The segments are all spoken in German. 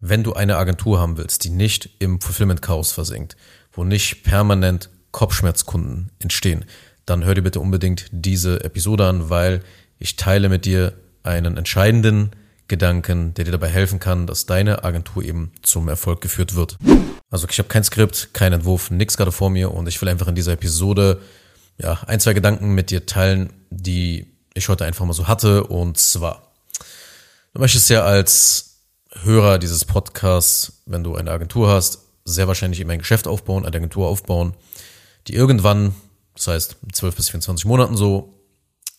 wenn du eine Agentur haben willst, die nicht im Fulfillment-Chaos versinkt, wo nicht permanent Kopfschmerzkunden entstehen, dann hör dir bitte unbedingt diese Episode an, weil ich teile mit dir einen entscheidenden Gedanken, der dir dabei helfen kann, dass deine Agentur eben zum Erfolg geführt wird. Also ich habe kein Skript, keinen Entwurf, nichts gerade vor mir und ich will einfach in dieser Episode ja, ein, zwei Gedanken mit dir teilen, die ich heute einfach mal so hatte und zwar, du möchtest ja als Hörer dieses Podcasts, wenn du eine Agentur hast, sehr wahrscheinlich eben ein Geschäft aufbauen, eine Agentur aufbauen, die irgendwann, das heißt 12 bis 24 Monaten so,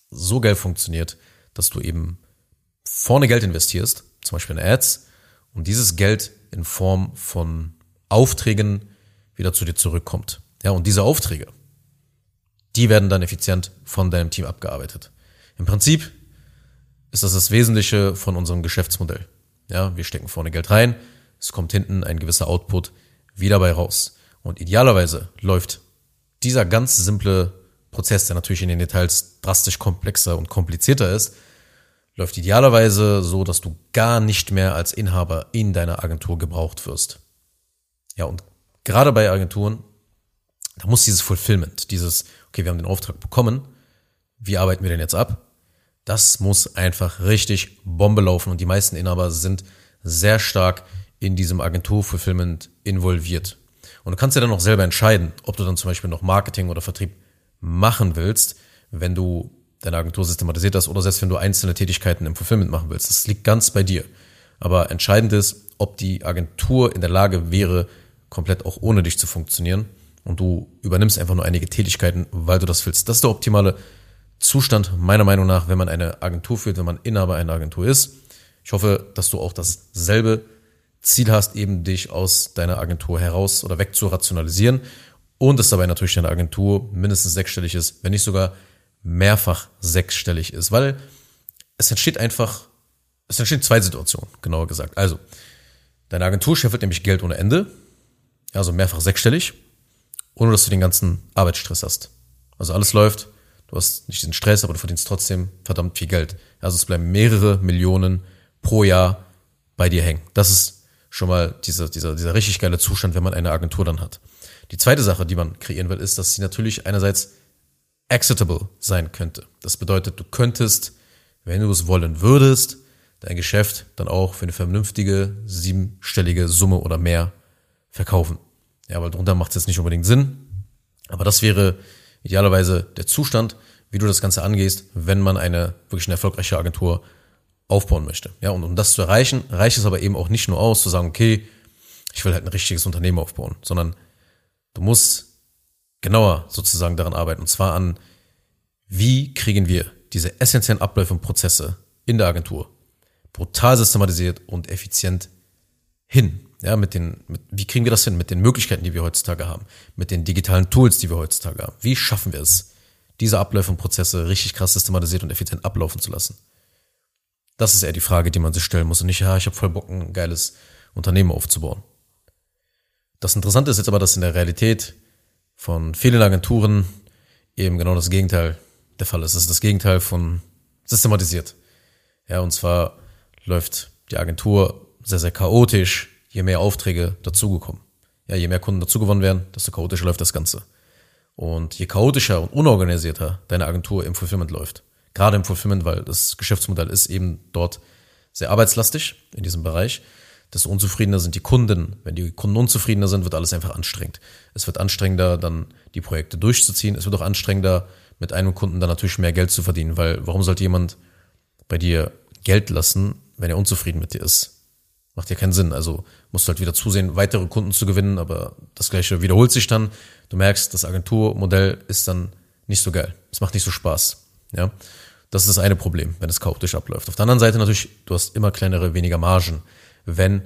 so geil funktioniert, dass du eben vorne Geld investierst, zum Beispiel in Ads, und dieses Geld in Form von Aufträgen wieder zu dir zurückkommt. Ja, und diese Aufträge, die werden dann effizient von deinem Team abgearbeitet. Im Prinzip ist das das Wesentliche von unserem Geschäftsmodell. Ja, wir stecken vorne Geld rein, es kommt hinten ein gewisser Output wieder bei raus. Und idealerweise läuft dieser ganz simple Prozess, der natürlich in den Details drastisch komplexer und komplizierter ist, läuft idealerweise so, dass du gar nicht mehr als Inhaber in deiner Agentur gebraucht wirst. Ja, und gerade bei Agenturen, da muss dieses Fulfillment, dieses, okay, wir haben den Auftrag bekommen, wie arbeiten wir denn jetzt ab? Das muss einfach richtig Bombe laufen und die meisten Inhaber sind sehr stark in diesem Agentur-Fulfillment involviert. Und du kannst ja dann auch selber entscheiden, ob du dann zum Beispiel noch Marketing oder Vertrieb machen willst, wenn du deine Agentur systematisiert hast oder selbst wenn du einzelne Tätigkeiten im Fulfillment machen willst. Das liegt ganz bei dir. Aber entscheidend ist, ob die Agentur in der Lage wäre, komplett auch ohne dich zu funktionieren und du übernimmst einfach nur einige Tätigkeiten, weil du das willst. Das ist der optimale Zustand meiner Meinung nach, wenn man eine Agentur führt, wenn man Inhaber einer Agentur ist. Ich hoffe, dass du auch dasselbe Ziel hast, eben dich aus deiner Agentur heraus oder weg zu rationalisieren und es dabei natürlich deine Agentur mindestens sechsstellig ist, wenn nicht sogar mehrfach sechsstellig ist, weil es entsteht einfach, es entstehen zwei Situationen, genauer gesagt. Also, deine Agentur scheffelt nämlich Geld ohne Ende, also mehrfach sechsstellig, ohne dass du den ganzen Arbeitsstress hast. Also alles läuft, Du hast nicht diesen Stress, aber du verdienst trotzdem verdammt viel Geld. Also es bleiben mehrere Millionen pro Jahr bei dir hängen. Das ist schon mal dieser, dieser, dieser richtig geile Zustand, wenn man eine Agentur dann hat. Die zweite Sache, die man kreieren will, ist, dass sie natürlich einerseits exitable sein könnte. Das bedeutet, du könntest, wenn du es wollen würdest, dein Geschäft dann auch für eine vernünftige siebenstellige Summe oder mehr verkaufen. Ja, weil drunter macht es jetzt nicht unbedingt Sinn. Aber das wäre idealerweise der Zustand, wie du das Ganze angehst, wenn man eine wirklich eine erfolgreiche Agentur aufbauen möchte. Ja, und um das zu erreichen, reicht es aber eben auch nicht nur aus, zu sagen, okay, ich will halt ein richtiges Unternehmen aufbauen, sondern du musst genauer sozusagen daran arbeiten. Und zwar an, wie kriegen wir diese essentiellen Abläufe und Prozesse in der Agentur brutal systematisiert und effizient hin. Ja, mit den, mit, wie kriegen wir das hin? Mit den Möglichkeiten, die wir heutzutage haben, mit den digitalen Tools, die wir heutzutage haben. Wie schaffen wir es, diese Abläufe und Prozesse richtig krass systematisiert und effizient ablaufen zu lassen? Das ist eher die Frage, die man sich stellen muss und nicht, ja, ich habe voll Bock, ein geiles Unternehmen aufzubauen. Das Interessante ist jetzt aber, dass in der Realität von vielen Agenturen eben genau das Gegenteil der Fall ist. Es ist das Gegenteil von systematisiert. Ja, und zwar läuft die Agentur sehr, sehr chaotisch, je mehr Aufträge dazugekommen. Ja, je mehr Kunden dazugewonnen werden, desto chaotischer läuft das Ganze. Und je chaotischer und unorganisierter deine Agentur im Fulfillment läuft, gerade im Fulfillment, weil das Geschäftsmodell ist eben dort sehr arbeitslastig in diesem Bereich, desto unzufriedener sind die Kunden. Wenn die Kunden unzufriedener sind, wird alles einfach anstrengend. Es wird anstrengender, dann die Projekte durchzuziehen. Es wird auch anstrengender, mit einem Kunden dann natürlich mehr Geld zu verdienen, weil warum sollte jemand bei dir Geld lassen, wenn er unzufrieden mit dir ist? Macht ja keinen Sinn. Also musst du halt wieder zusehen, weitere Kunden zu gewinnen, aber das gleiche wiederholt sich dann. Du merkst, das Agenturmodell ist dann nicht so geil. Es macht nicht so Spaß. Ja. Das ist das eine Problem, wenn es chaotisch abläuft. Auf der anderen Seite natürlich, du hast immer kleinere, weniger Margen, wenn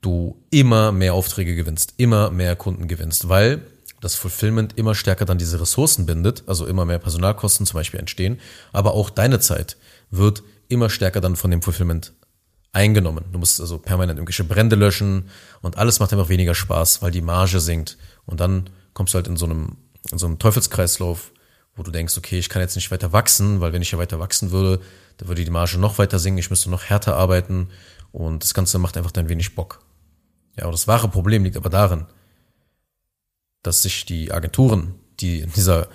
du immer mehr Aufträge gewinnst, immer mehr Kunden gewinnst, weil das Fulfillment immer stärker dann diese Ressourcen bindet, also immer mehr Personalkosten zum Beispiel entstehen, aber auch deine Zeit wird immer stärker dann von dem Fulfillment eingenommen. Du musst also permanent irgendwelche Brände löschen und alles macht einfach weniger Spaß, weil die Marge sinkt. Und dann kommst du halt in so einem, in so einem Teufelskreislauf, wo du denkst, okay, ich kann jetzt nicht weiter wachsen, weil wenn ich ja weiter wachsen würde, dann würde die Marge noch weiter sinken, ich müsste noch härter arbeiten und das Ganze macht einfach dann wenig Bock. Ja, und das wahre Problem liegt aber darin, dass sich die Agenturen, die in dieser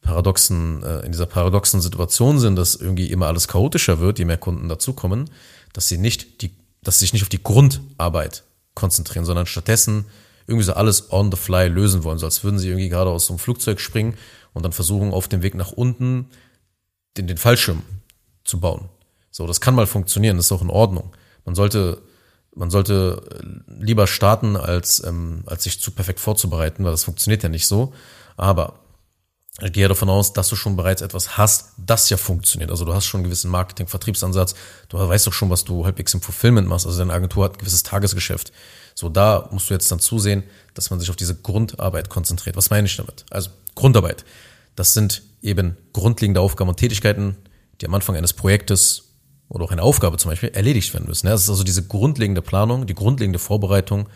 paradoxen, äh, in dieser paradoxen Situation sind, dass irgendwie immer alles chaotischer wird, je mehr Kunden dazukommen, dass sie nicht die, dass sie sich nicht auf die Grundarbeit konzentrieren, sondern stattdessen irgendwie so alles on the fly lösen wollen, so als würden sie irgendwie gerade aus so einem Flugzeug springen und dann versuchen, auf dem Weg nach unten den, den Fallschirm zu bauen. So, das kann mal funktionieren, das ist auch in Ordnung. Man sollte, man sollte lieber starten, als, ähm, als sich zu perfekt vorzubereiten, weil das funktioniert ja nicht so. Aber ich gehe davon aus, dass du schon bereits etwas hast, das ja funktioniert. Also du hast schon einen gewissen Marketing-Vertriebsansatz, du weißt doch schon, was du halbwegs im Fulfillment machst. Also deine Agentur hat ein gewisses Tagesgeschäft. So, da musst du jetzt dann zusehen, dass man sich auf diese Grundarbeit konzentriert. Was meine ich damit? Also Grundarbeit. Das sind eben grundlegende Aufgaben und Tätigkeiten, die am Anfang eines Projektes oder auch einer Aufgabe zum Beispiel erledigt werden müssen. Das ist also diese grundlegende Planung, die grundlegende Vorbereitung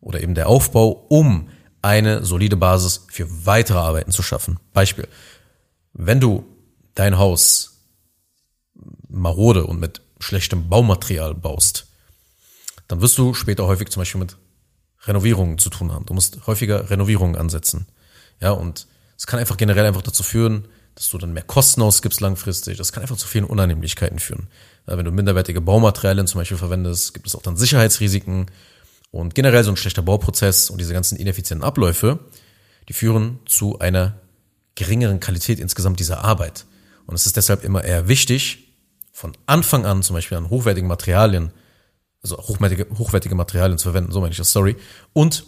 oder eben der Aufbau, um eine solide Basis für weitere Arbeiten zu schaffen. Beispiel. Wenn du dein Haus marode und mit schlechtem Baumaterial baust, dann wirst du später häufig zum Beispiel mit Renovierungen zu tun haben. Du musst häufiger Renovierungen ansetzen. Ja, und es kann einfach generell einfach dazu führen, dass du dann mehr Kosten ausgibst langfristig. Das kann einfach zu vielen Unannehmlichkeiten führen. Wenn du minderwertige Baumaterialien zum Beispiel verwendest, gibt es auch dann Sicherheitsrisiken und generell so ein schlechter Bauprozess und diese ganzen ineffizienten Abläufe, die führen zu einer geringeren Qualität insgesamt dieser Arbeit. Und es ist deshalb immer eher wichtig, von Anfang an zum Beispiel an hochwertigen Materialien, also hochwertige, hochwertige Materialien zu verwenden, so meine ich das, sorry, und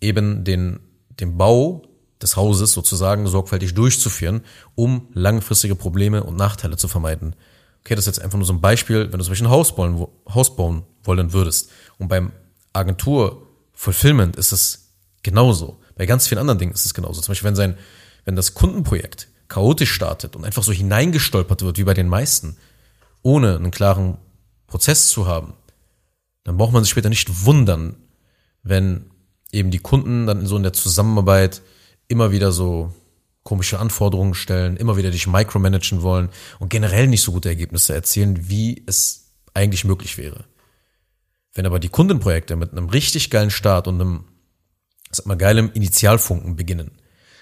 eben den, den Bau des Hauses sozusagen sorgfältig durchzuführen, um langfristige Probleme und Nachteile zu vermeiden. Okay, das ist jetzt einfach nur so ein Beispiel, wenn du zum Beispiel ein Haus bauen, Haus bauen wollen würdest und beim Agentur Fulfillment ist es genauso. Bei ganz vielen anderen Dingen ist es genauso. Zum Beispiel, wenn sein, wenn das Kundenprojekt chaotisch startet und einfach so hineingestolpert wird, wie bei den meisten, ohne einen klaren Prozess zu haben, dann braucht man sich später nicht wundern, wenn eben die Kunden dann so in der Zusammenarbeit immer wieder so komische Anforderungen stellen, immer wieder dich micromanagen wollen und generell nicht so gute Ergebnisse erzielen, wie es eigentlich möglich wäre. Wenn aber die Kundenprojekte mit einem richtig geilen Start und einem, sag mal, geilem Initialfunken beginnen,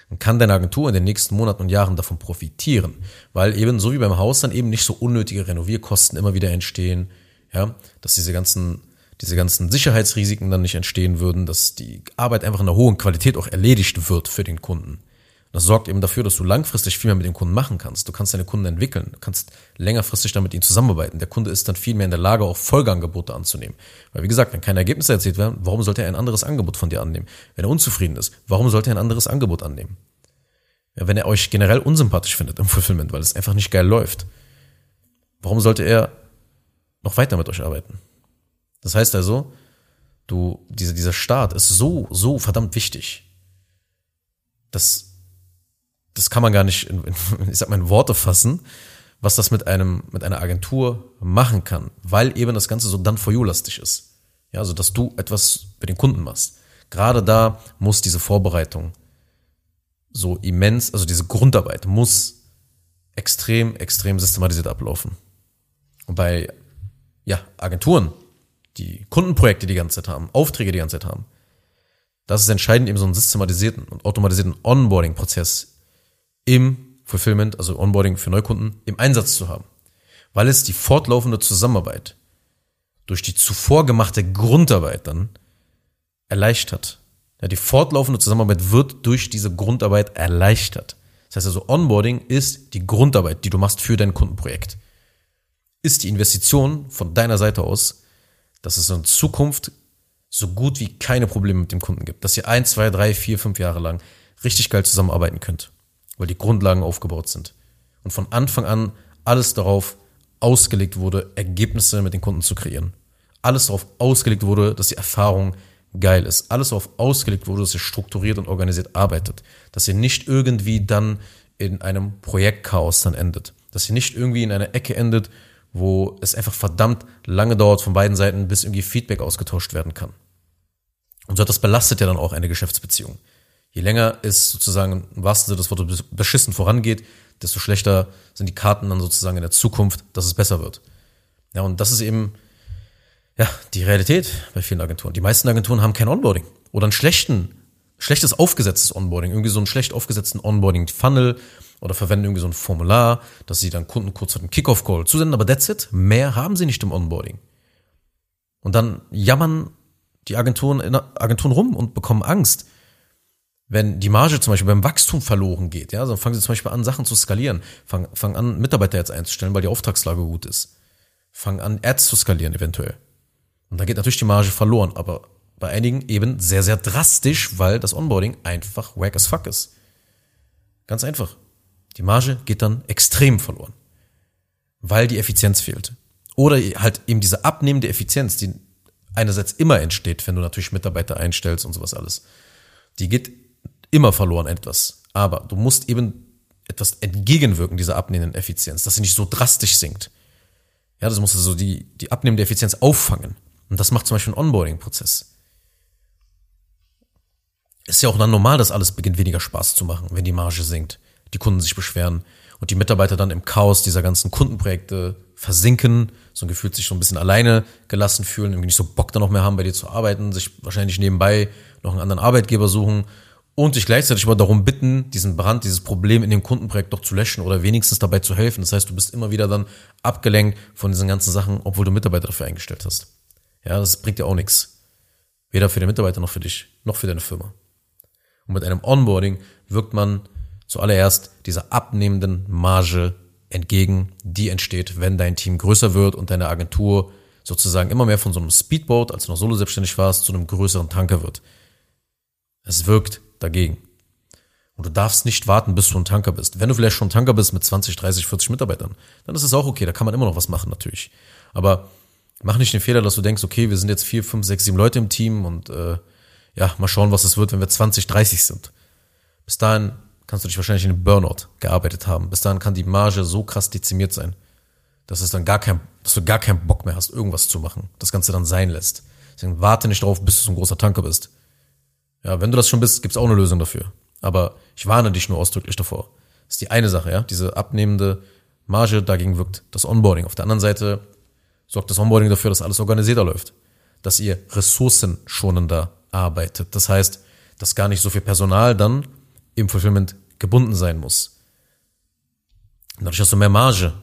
dann kann deine Agentur in den nächsten Monaten und Jahren davon profitieren, weil eben so wie beim Haus dann eben nicht so unnötige Renovierkosten immer wieder entstehen, ja, dass diese ganzen diese ganzen Sicherheitsrisiken dann nicht entstehen würden, dass die Arbeit einfach in einer hohen Qualität auch erledigt wird für den Kunden. Das sorgt eben dafür, dass du langfristig viel mehr mit dem Kunden machen kannst. Du kannst deine Kunden entwickeln, du kannst längerfristig dann mit ihnen zusammenarbeiten. Der Kunde ist dann viel mehr in der Lage, auch Folgeangebote anzunehmen. Weil wie gesagt, wenn keine Ergebnisse erzielt werden, warum sollte er ein anderes Angebot von dir annehmen? Wenn er unzufrieden ist, warum sollte er ein anderes Angebot annehmen? Ja, wenn er euch generell unsympathisch findet im Fulfillment, weil es einfach nicht geil läuft, warum sollte er noch weiter mit euch arbeiten? Das heißt also, du, diese, dieser Start ist so, so verdammt wichtig. dass das kann man gar nicht in, in, ich sag mal, in Worte fassen, was das mit einem, mit einer Agentur machen kann, weil eben das Ganze so dann for you lastig ist. Ja, also, dass du etwas für den Kunden machst. Gerade da muss diese Vorbereitung so immens, also diese Grundarbeit muss extrem, extrem systematisiert ablaufen. Und bei, ja, Agenturen, die Kundenprojekte die ganze Zeit haben, Aufträge die ganze Zeit haben, das ist entscheidend, eben so einen systematisierten und automatisierten Onboarding-Prozess im Fulfillment, also Onboarding für Neukunden, im Einsatz zu haben. Weil es die fortlaufende Zusammenarbeit durch die zuvor gemachte Grundarbeit dann erleichtert. Ja, die fortlaufende Zusammenarbeit wird durch diese Grundarbeit erleichtert. Das heißt also, Onboarding ist die Grundarbeit, die du machst für dein Kundenprojekt. Ist die Investition von deiner Seite aus, dass es in Zukunft so gut wie keine Probleme mit dem Kunden gibt. Dass ihr ein, zwei, drei, vier, fünf Jahre lang richtig geil zusammenarbeiten könnt weil die Grundlagen aufgebaut sind. Und von Anfang an alles darauf ausgelegt wurde, Ergebnisse mit den Kunden zu kreieren. Alles darauf ausgelegt wurde, dass die Erfahrung geil ist. Alles darauf ausgelegt wurde, dass ihr strukturiert und organisiert arbeitet. Dass ihr nicht irgendwie dann in einem Projektchaos dann endet. Dass ihr nicht irgendwie in einer Ecke endet, wo es einfach verdammt lange dauert von beiden Seiten, bis irgendwie Feedback ausgetauscht werden kann. Und so das belastet ja dann auch eine Geschäftsbeziehung je länger es sozusagen im wahrsten Sinne des Wortes beschissen vorangeht, desto schlechter sind die Karten dann sozusagen in der Zukunft, dass es besser wird. Ja, und das ist eben, ja, die Realität bei vielen Agenturen. Die meisten Agenturen haben kein Onboarding oder einen schlechten, schlechtes aufgesetztes Onboarding, irgendwie so einen schlecht aufgesetzten Onboarding-Funnel oder verwenden irgendwie so ein Formular, dass sie dann Kunden kurz vor dem Kickoff-Call zusenden, aber that's it. Mehr haben sie nicht im Onboarding. Und dann jammern die Agenturen, Agenturen rum und bekommen Angst. Wenn die Marge zum Beispiel beim Wachstum verloren geht, ja, dann fangen sie zum Beispiel an, Sachen zu skalieren, fangen, fangen an, Mitarbeiter jetzt einzustellen, weil die Auftragslage gut ist. Fangen an, Ads zu skalieren eventuell. Und da geht natürlich die Marge verloren, aber bei einigen eben sehr, sehr drastisch, weil das Onboarding einfach wack as fuck ist. Ganz einfach. Die Marge geht dann extrem verloren, weil die Effizienz fehlt. Oder halt eben diese abnehmende Effizienz, die einerseits immer entsteht, wenn du natürlich Mitarbeiter einstellst und sowas alles. Die geht immer verloren etwas. Aber du musst eben etwas entgegenwirken dieser abnehmenden Effizienz, dass sie nicht so drastisch sinkt. Ja, das muss also die, die abnehmende Effizienz auffangen. Und das macht zum Beispiel einen Onboarding-Prozess. Ist ja auch dann normal, dass alles beginnt weniger Spaß zu machen, wenn die Marge sinkt die Kunden sich beschweren und die Mitarbeiter dann im Chaos dieser ganzen Kundenprojekte versinken, so gefühlt sich so ein bisschen alleine gelassen fühlen, irgendwie nicht so Bock da noch mehr haben, bei dir zu arbeiten, sich wahrscheinlich nebenbei noch einen anderen Arbeitgeber suchen und sich gleichzeitig aber darum bitten, diesen Brand, dieses Problem in dem Kundenprojekt doch zu löschen oder wenigstens dabei zu helfen. Das heißt, du bist immer wieder dann abgelenkt von diesen ganzen Sachen, obwohl du Mitarbeiter dafür eingestellt hast. Ja, das bringt dir auch nichts. Weder für den Mitarbeiter noch für dich, noch für deine Firma. Und mit einem Onboarding wirkt man zuallererst dieser abnehmenden Marge entgegen, die entsteht, wenn dein Team größer wird und deine Agentur sozusagen immer mehr von so einem Speedboat, als du noch solo selbstständig warst, zu einem größeren Tanker wird. Es wirkt dagegen. Und du darfst nicht warten, bis du ein Tanker bist. Wenn du vielleicht schon ein Tanker bist mit 20, 30, 40 Mitarbeitern, dann ist es auch okay, da kann man immer noch was machen natürlich. Aber mach nicht den Fehler, dass du denkst, okay, wir sind jetzt vier, fünf, sechs, sieben Leute im Team und äh, ja, mal schauen, was es wird, wenn wir 20, 30 sind. Bis dahin kannst du dich wahrscheinlich in einem Burnout gearbeitet haben. Bis dahin kann die Marge so krass dezimiert sein, dass es dann gar kein, dass du gar keinen Bock mehr hast, irgendwas zu machen. Das Ganze dann sein lässt. Deswegen warte nicht drauf, bis du so ein großer Tanker bist. Ja, wenn du das schon bist, gibt's auch eine Lösung dafür. Aber ich warne dich nur ausdrücklich davor. Das ist die eine Sache, ja. Diese abnehmende Marge, dagegen wirkt das Onboarding. Auf der anderen Seite sorgt das Onboarding dafür, dass alles organisierter läuft. Dass ihr ressourcenschonender arbeitet. Das heißt, dass gar nicht so viel Personal dann im Fulfillment gebunden sein muss. Dadurch hast du mehr Marge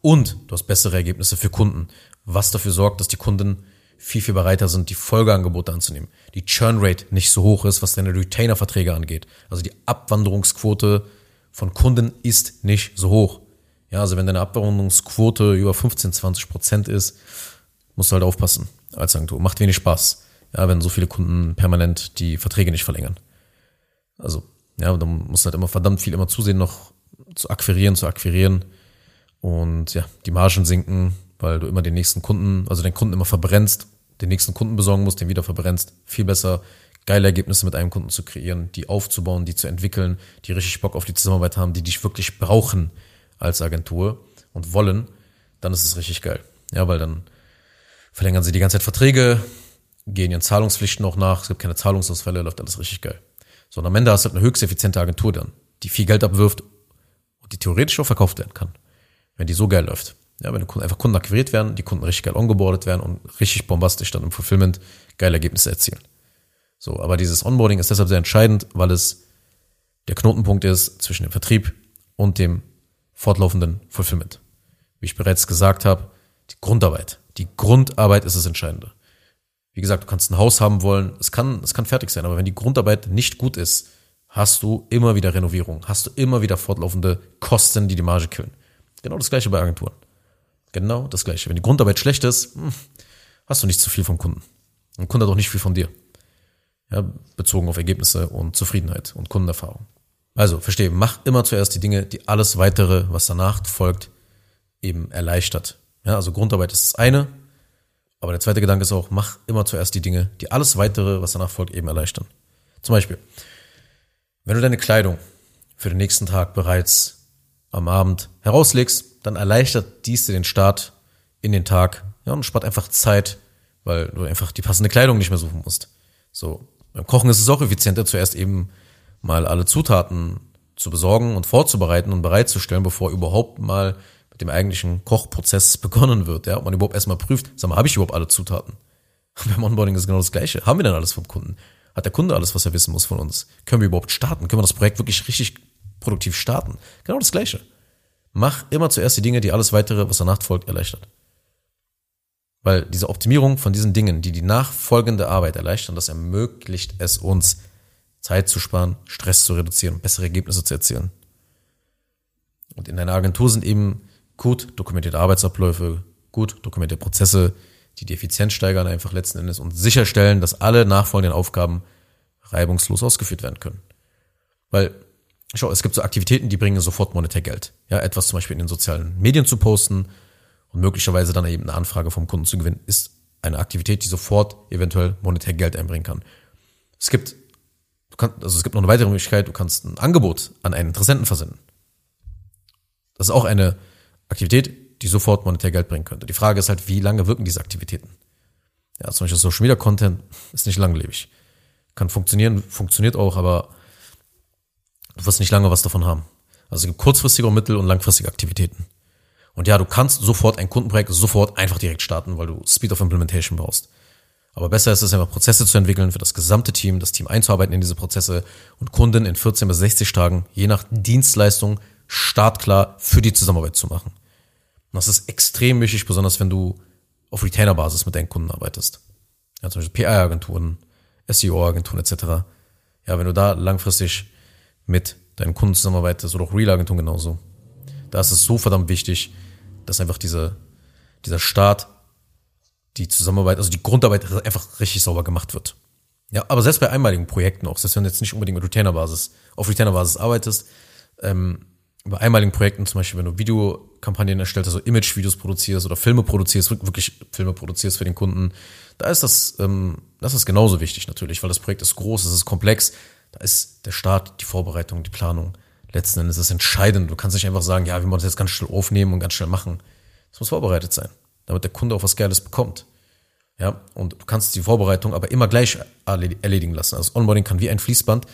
und du hast bessere Ergebnisse für Kunden, was dafür sorgt, dass die Kunden viel, viel bereiter sind, die Folgeangebote anzunehmen. Die Churn Rate nicht so hoch ist, was deine Retainer-Verträge angeht. Also die Abwanderungsquote von Kunden ist nicht so hoch. Ja, also wenn deine Abwanderungsquote über 15, 20 Prozent ist, musst du halt aufpassen als Agentur. Macht wenig Spaß, ja, wenn so viele Kunden permanent die Verträge nicht verlängern. Also ja, da musst du halt immer verdammt viel immer zusehen, noch zu akquirieren, zu akquirieren. Und ja, die Margen sinken, weil du immer den nächsten Kunden, also den Kunden immer verbrennst, den nächsten Kunden besorgen musst, den wieder verbrennst. Viel besser, geile Ergebnisse mit einem Kunden zu kreieren, die aufzubauen, die zu entwickeln, die richtig Bock auf die Zusammenarbeit haben, die dich wirklich brauchen als Agentur und wollen, dann ist es richtig geil. Ja, weil dann verlängern sie die ganze Zeit Verträge, gehen ihren Zahlungspflichten auch nach, es gibt keine Zahlungsausfälle, läuft alles richtig geil. So, und am Ende hast du halt eine höchst effiziente Agentur dann, die viel Geld abwirft und die theoretisch auch verkauft werden kann, wenn die so geil läuft. Ja, wenn einfach Kunden akquiriert werden, die Kunden richtig geil ongeboardet werden und richtig bombastisch dann im Fulfillment geile Ergebnisse erzielen. So, aber dieses Onboarding ist deshalb sehr entscheidend, weil es der Knotenpunkt ist zwischen dem Vertrieb und dem fortlaufenden Fulfillment. Wie ich bereits gesagt habe, die Grundarbeit. Die Grundarbeit ist das Entscheidende. Wie gesagt, du kannst ein Haus haben wollen, es kann, es kann fertig sein, aber wenn die Grundarbeit nicht gut ist, hast du immer wieder Renovierung, hast du immer wieder fortlaufende Kosten, die die Marge killen. Genau das gleiche bei Agenturen. Genau das gleiche. Wenn die Grundarbeit schlecht ist, hm, hast du nicht zu viel vom Kunden. Ein Kunde hat auch nicht viel von dir. Ja, bezogen auf Ergebnisse und Zufriedenheit und Kundenerfahrung. Also, verstehe, mach immer zuerst die Dinge, die alles weitere, was danach folgt, eben erleichtert. Ja, also Grundarbeit ist das eine, aber der zweite Gedanke ist auch, mach immer zuerst die Dinge, die alles weitere, was danach folgt, eben erleichtern. Zum Beispiel, wenn du deine Kleidung für den nächsten Tag bereits am Abend herauslegst, dann erleichtert dies dir den Start in den Tag ja, und spart einfach Zeit, weil du einfach die passende Kleidung nicht mehr suchen musst. So, beim Kochen ist es auch effizienter, zuerst eben mal alle Zutaten zu besorgen und vorzubereiten und bereitzustellen, bevor überhaupt mal mit dem eigentlichen Kochprozess begonnen wird, ja, ob man überhaupt erstmal prüft, sag mal, habe ich überhaupt alle Zutaten? Beim Onboarding ist genau das Gleiche. Haben wir denn alles vom Kunden? Hat der Kunde alles, was er wissen muss von uns? Können wir überhaupt starten? Können wir das Projekt wirklich richtig produktiv starten? Genau das Gleiche. Mach immer zuerst die Dinge, die alles weitere, was danach folgt, erleichtert. Weil diese Optimierung von diesen Dingen, die die nachfolgende Arbeit erleichtern, das ermöglicht es uns, Zeit zu sparen, Stress zu reduzieren, bessere Ergebnisse zu erzielen. Und in einer Agentur sind eben gut dokumentierte Arbeitsabläufe, gut dokumentierte Prozesse, die die Effizienz steigern einfach letzten Endes und sicherstellen, dass alle nachfolgenden Aufgaben reibungslos ausgeführt werden können. Weil, schau, es gibt so Aktivitäten, die bringen sofort monetär Geld. Ja, etwas zum Beispiel in den sozialen Medien zu posten, und möglicherweise dann eben eine Anfrage vom Kunden zu gewinnen, ist eine Aktivität, die sofort eventuell monetär Geld einbringen kann. Es gibt, kannst, also es gibt noch eine weitere Möglichkeit, du kannst ein Angebot an einen Interessenten versenden. Das ist auch eine Aktivität, die sofort monetär Geld bringen könnte. Die Frage ist halt, wie lange wirken diese Aktivitäten? Ja, zum Beispiel Social Media Content ist nicht langlebig. Kann funktionieren, funktioniert auch, aber du wirst nicht lange was davon haben. Also es gibt kurzfristige, mittel- und langfristige Aktivitäten. Und ja, du kannst sofort ein Kundenprojekt sofort einfach direkt starten, weil du Speed of Implementation brauchst. Aber besser ist es einfach Prozesse zu entwickeln für das gesamte Team, das Team einzuarbeiten in diese Prozesse und Kunden in 14 bis 60 Tagen, je nach Dienstleistung, startklar für die Zusammenarbeit zu machen. Und das ist extrem wichtig, besonders wenn du auf Retainer-Basis mit deinen Kunden arbeitest. Ja, zum Beispiel PR-Agenturen, SEO-Agenturen etc. Ja, wenn du da langfristig mit deinen Kunden zusammenarbeitest oder auch Real-Agenturen genauso, da ist es so verdammt wichtig, dass einfach diese, dieser Start, die Zusammenarbeit, also die Grundarbeit einfach richtig sauber gemacht wird. Ja, aber selbst bei einmaligen Projekten auch, selbst wenn du jetzt nicht unbedingt mit Retainer-Basis, auf Retainer-Basis arbeitest, ähm, bei einmaligen Projekten, zum Beispiel, wenn du Videokampagnen erstellst, also Image-Videos produzierst oder Filme produzierst, wirklich Filme produzierst für den Kunden, da ist das, ähm, das ist genauso wichtig natürlich, weil das Projekt ist groß, es ist komplex, da ist der Start, die Vorbereitung, die Planung, letzten Endes ist entscheidend. Du kannst nicht einfach sagen, ja, wir wollen das jetzt ganz schnell aufnehmen und ganz schnell machen. Es muss vorbereitet sein, damit der Kunde auch was Geiles bekommt. Ja, und du kannst die Vorbereitung aber immer gleich erledigen lassen. Also das Onboarding kann wie ein Fließband,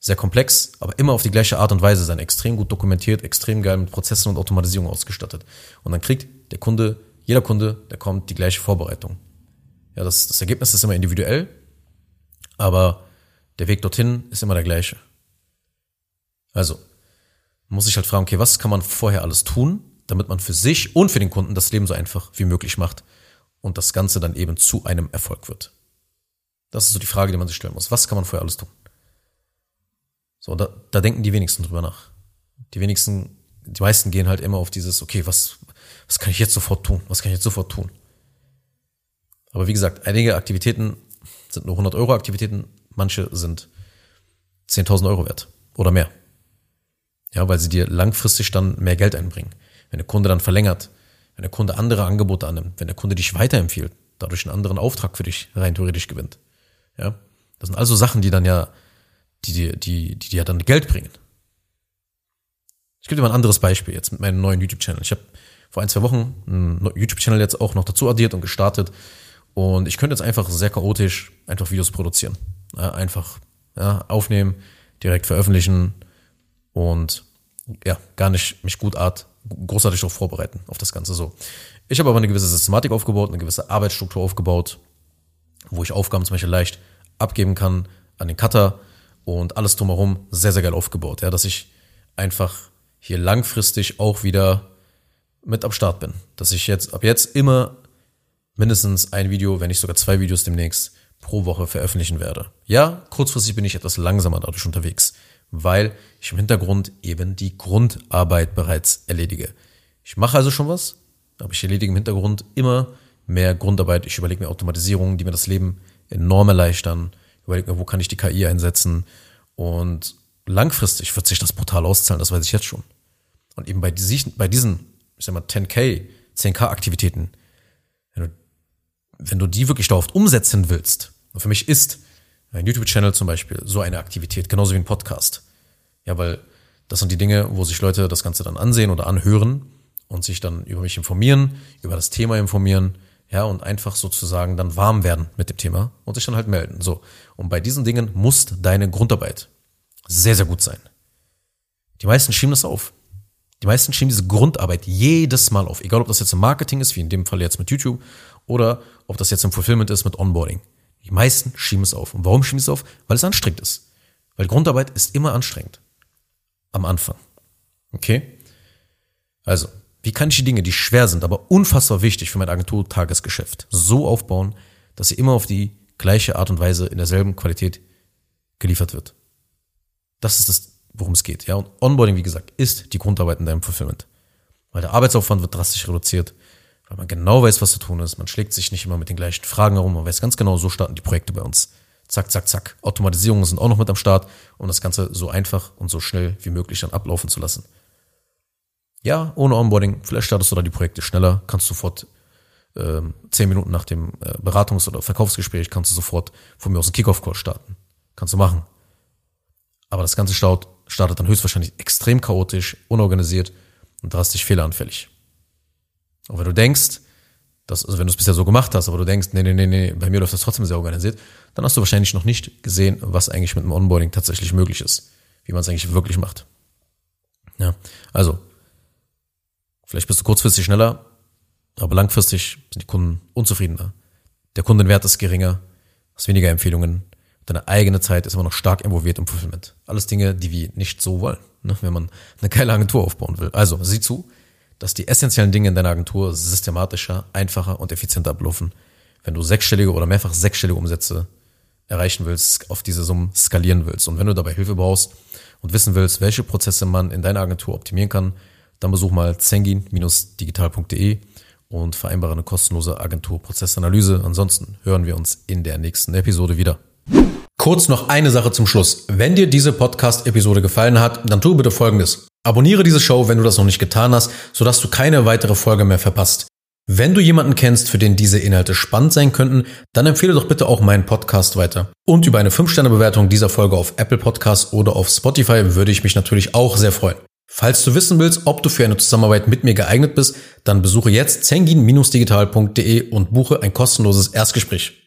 sehr komplex, aber immer auf die gleiche Art und Weise sein. Extrem gut dokumentiert, extrem geil mit Prozessen und Automatisierung ausgestattet. Und dann kriegt der Kunde, jeder Kunde, der kommt, die gleiche Vorbereitung. Ja, das, das Ergebnis ist immer individuell, aber der Weg dorthin ist immer der gleiche. Also, muss ich halt fragen, okay, was kann man vorher alles tun, damit man für sich und für den Kunden das Leben so einfach wie möglich macht und das Ganze dann eben zu einem Erfolg wird. Das ist so die Frage, die man sich stellen muss. Was kann man vorher alles tun? So, da, da denken die wenigsten drüber nach. Die wenigsten, die meisten gehen halt immer auf dieses, okay, was, was kann ich jetzt sofort tun? Was kann ich jetzt sofort tun? Aber wie gesagt, einige Aktivitäten sind nur 100 Euro Aktivitäten, manche sind 10.000 Euro wert oder mehr. Ja, weil sie dir langfristig dann mehr Geld einbringen. Wenn der Kunde dann verlängert, wenn der Kunde andere Angebote annimmt, wenn der Kunde dich weiterempfiehlt, dadurch einen anderen Auftrag für dich rein theoretisch gewinnt. Ja, das sind also Sachen, die dann ja, die dir, die, die dir dann Geld bringen. Ich gebe dir mal ein anderes Beispiel jetzt mit meinem neuen YouTube-Channel. Ich habe vor ein, zwei Wochen einen YouTube-Channel jetzt auch noch dazu addiert und gestartet. Und ich könnte jetzt einfach sehr chaotisch einfach Videos produzieren. Ja, einfach ja, aufnehmen, direkt veröffentlichen, und ja, gar nicht mich gut art, großartig darauf vorbereiten, auf das Ganze so. Ich habe aber eine gewisse Systematik aufgebaut, eine gewisse Arbeitsstruktur aufgebaut, wo ich Aufgaben zum Beispiel leicht abgeben kann an den Cutter und alles drumherum sehr, sehr geil aufgebaut, ja, dass ich einfach hier langfristig auch wieder mit am Start bin. Dass ich jetzt ab jetzt immer mindestens ein Video, wenn nicht sogar zwei Videos demnächst pro Woche veröffentlichen werde. Ja, kurzfristig bin ich etwas langsamer dadurch unterwegs weil ich im Hintergrund eben die Grundarbeit bereits erledige. Ich mache also schon was, aber ich erledige im Hintergrund immer mehr Grundarbeit. Ich überlege mir Automatisierungen, die mir das Leben enorm erleichtern. Ich überlege mir, wo kann ich die KI einsetzen. Und langfristig wird sich das brutal auszahlen, das weiß ich jetzt schon. Und eben bei, diesen, bei diesen, ich sag mal, 10K, 10K-Aktivitäten, wenn du, wenn du die wirklich dauerhaft umsetzen willst, und für mich ist ein YouTube-Channel zum Beispiel, so eine Aktivität, genauso wie ein Podcast. Ja, weil das sind die Dinge, wo sich Leute das Ganze dann ansehen oder anhören und sich dann über mich informieren, über das Thema informieren, ja, und einfach sozusagen dann warm werden mit dem Thema und sich dann halt melden. So. Und bei diesen Dingen muss deine Grundarbeit sehr, sehr gut sein. Die meisten schieben das auf. Die meisten schieben diese Grundarbeit jedes Mal auf. Egal, ob das jetzt im Marketing ist, wie in dem Fall jetzt mit YouTube, Oder ob das jetzt im Fulfillment ist mit Onboarding. Die meisten schieben es auf. Und warum schieben sie es auf? Weil es anstrengend ist. Weil Grundarbeit ist immer anstrengend. Am Anfang. Okay? Also, wie kann ich die Dinge, die schwer sind, aber unfassbar wichtig für mein Agentur-Tagesgeschäft, so aufbauen, dass sie immer auf die gleiche Art und Weise in derselben Qualität geliefert wird? Das ist das, worum es geht. Ja, und Onboarding, wie gesagt, ist die Grundarbeit in deinem Fulfillment. Weil der Arbeitsaufwand wird drastisch reduziert, weil man genau weiß, was zu tun ist. Man schlägt sich nicht immer mit den gleichen Fragen herum. Man weiß ganz genau, so starten die Projekte bei uns. Zack, zack, zack. Automatisierungen sind auch noch mit am Start, um das Ganze so einfach und so schnell wie möglich dann ablaufen zu lassen. Ja, ohne Onboarding, vielleicht startest du da die Projekte schneller, kannst sofort äh, zehn Minuten nach dem äh, Beratungs- oder Verkaufsgespräch kannst du sofort von mir aus einen Kickoff-Call starten. Kannst du machen. Aber das Ganze startet dann höchstwahrscheinlich extrem chaotisch, unorganisiert und drastisch fehleranfällig. Und wenn du denkst, dass, also wenn du es bisher so gemacht hast, aber du denkst, nee, nee, nee, nee, bei mir läuft das trotzdem sehr organisiert, dann hast du wahrscheinlich noch nicht gesehen, was eigentlich mit dem Onboarding tatsächlich möglich ist, wie man es eigentlich wirklich macht. Ja, also, vielleicht bist du kurzfristig schneller, aber langfristig sind die Kunden unzufriedener. Der Kundenwert ist geringer, hast weniger Empfehlungen, deine eigene Zeit ist immer noch stark involviert im Fulfillment. Alles Dinge, die wir nicht so wollen, ne, wenn man eine geile Agentur aufbauen will. Also, sieh zu, dass die essentiellen Dinge in deiner Agentur systematischer, einfacher und effizienter ablaufen. Wenn du sechsstellige oder mehrfach sechsstellige Umsätze erreichen willst, auf diese Summen skalieren willst. Und wenn du dabei Hilfe brauchst und wissen willst, welche Prozesse man in deiner Agentur optimieren kann, dann besuch mal zengin-digital.de und vereinbare eine kostenlose Agenturprozessanalyse. Ansonsten hören wir uns in der nächsten Episode wieder. Kurz noch eine Sache zum Schluss. Wenn dir diese Podcast-Episode gefallen hat, dann tu bitte Folgendes. Abonniere diese Show, wenn du das noch nicht getan hast, sodass du keine weitere Folge mehr verpasst. Wenn du jemanden kennst, für den diese Inhalte spannend sein könnten, dann empfehle doch bitte auch meinen Podcast weiter. Und über eine 5-Sterne-Bewertung dieser Folge auf Apple Podcasts oder auf Spotify würde ich mich natürlich auch sehr freuen. Falls du wissen willst, ob du für eine Zusammenarbeit mit mir geeignet bist, dann besuche jetzt zengin-digital.de und buche ein kostenloses Erstgespräch.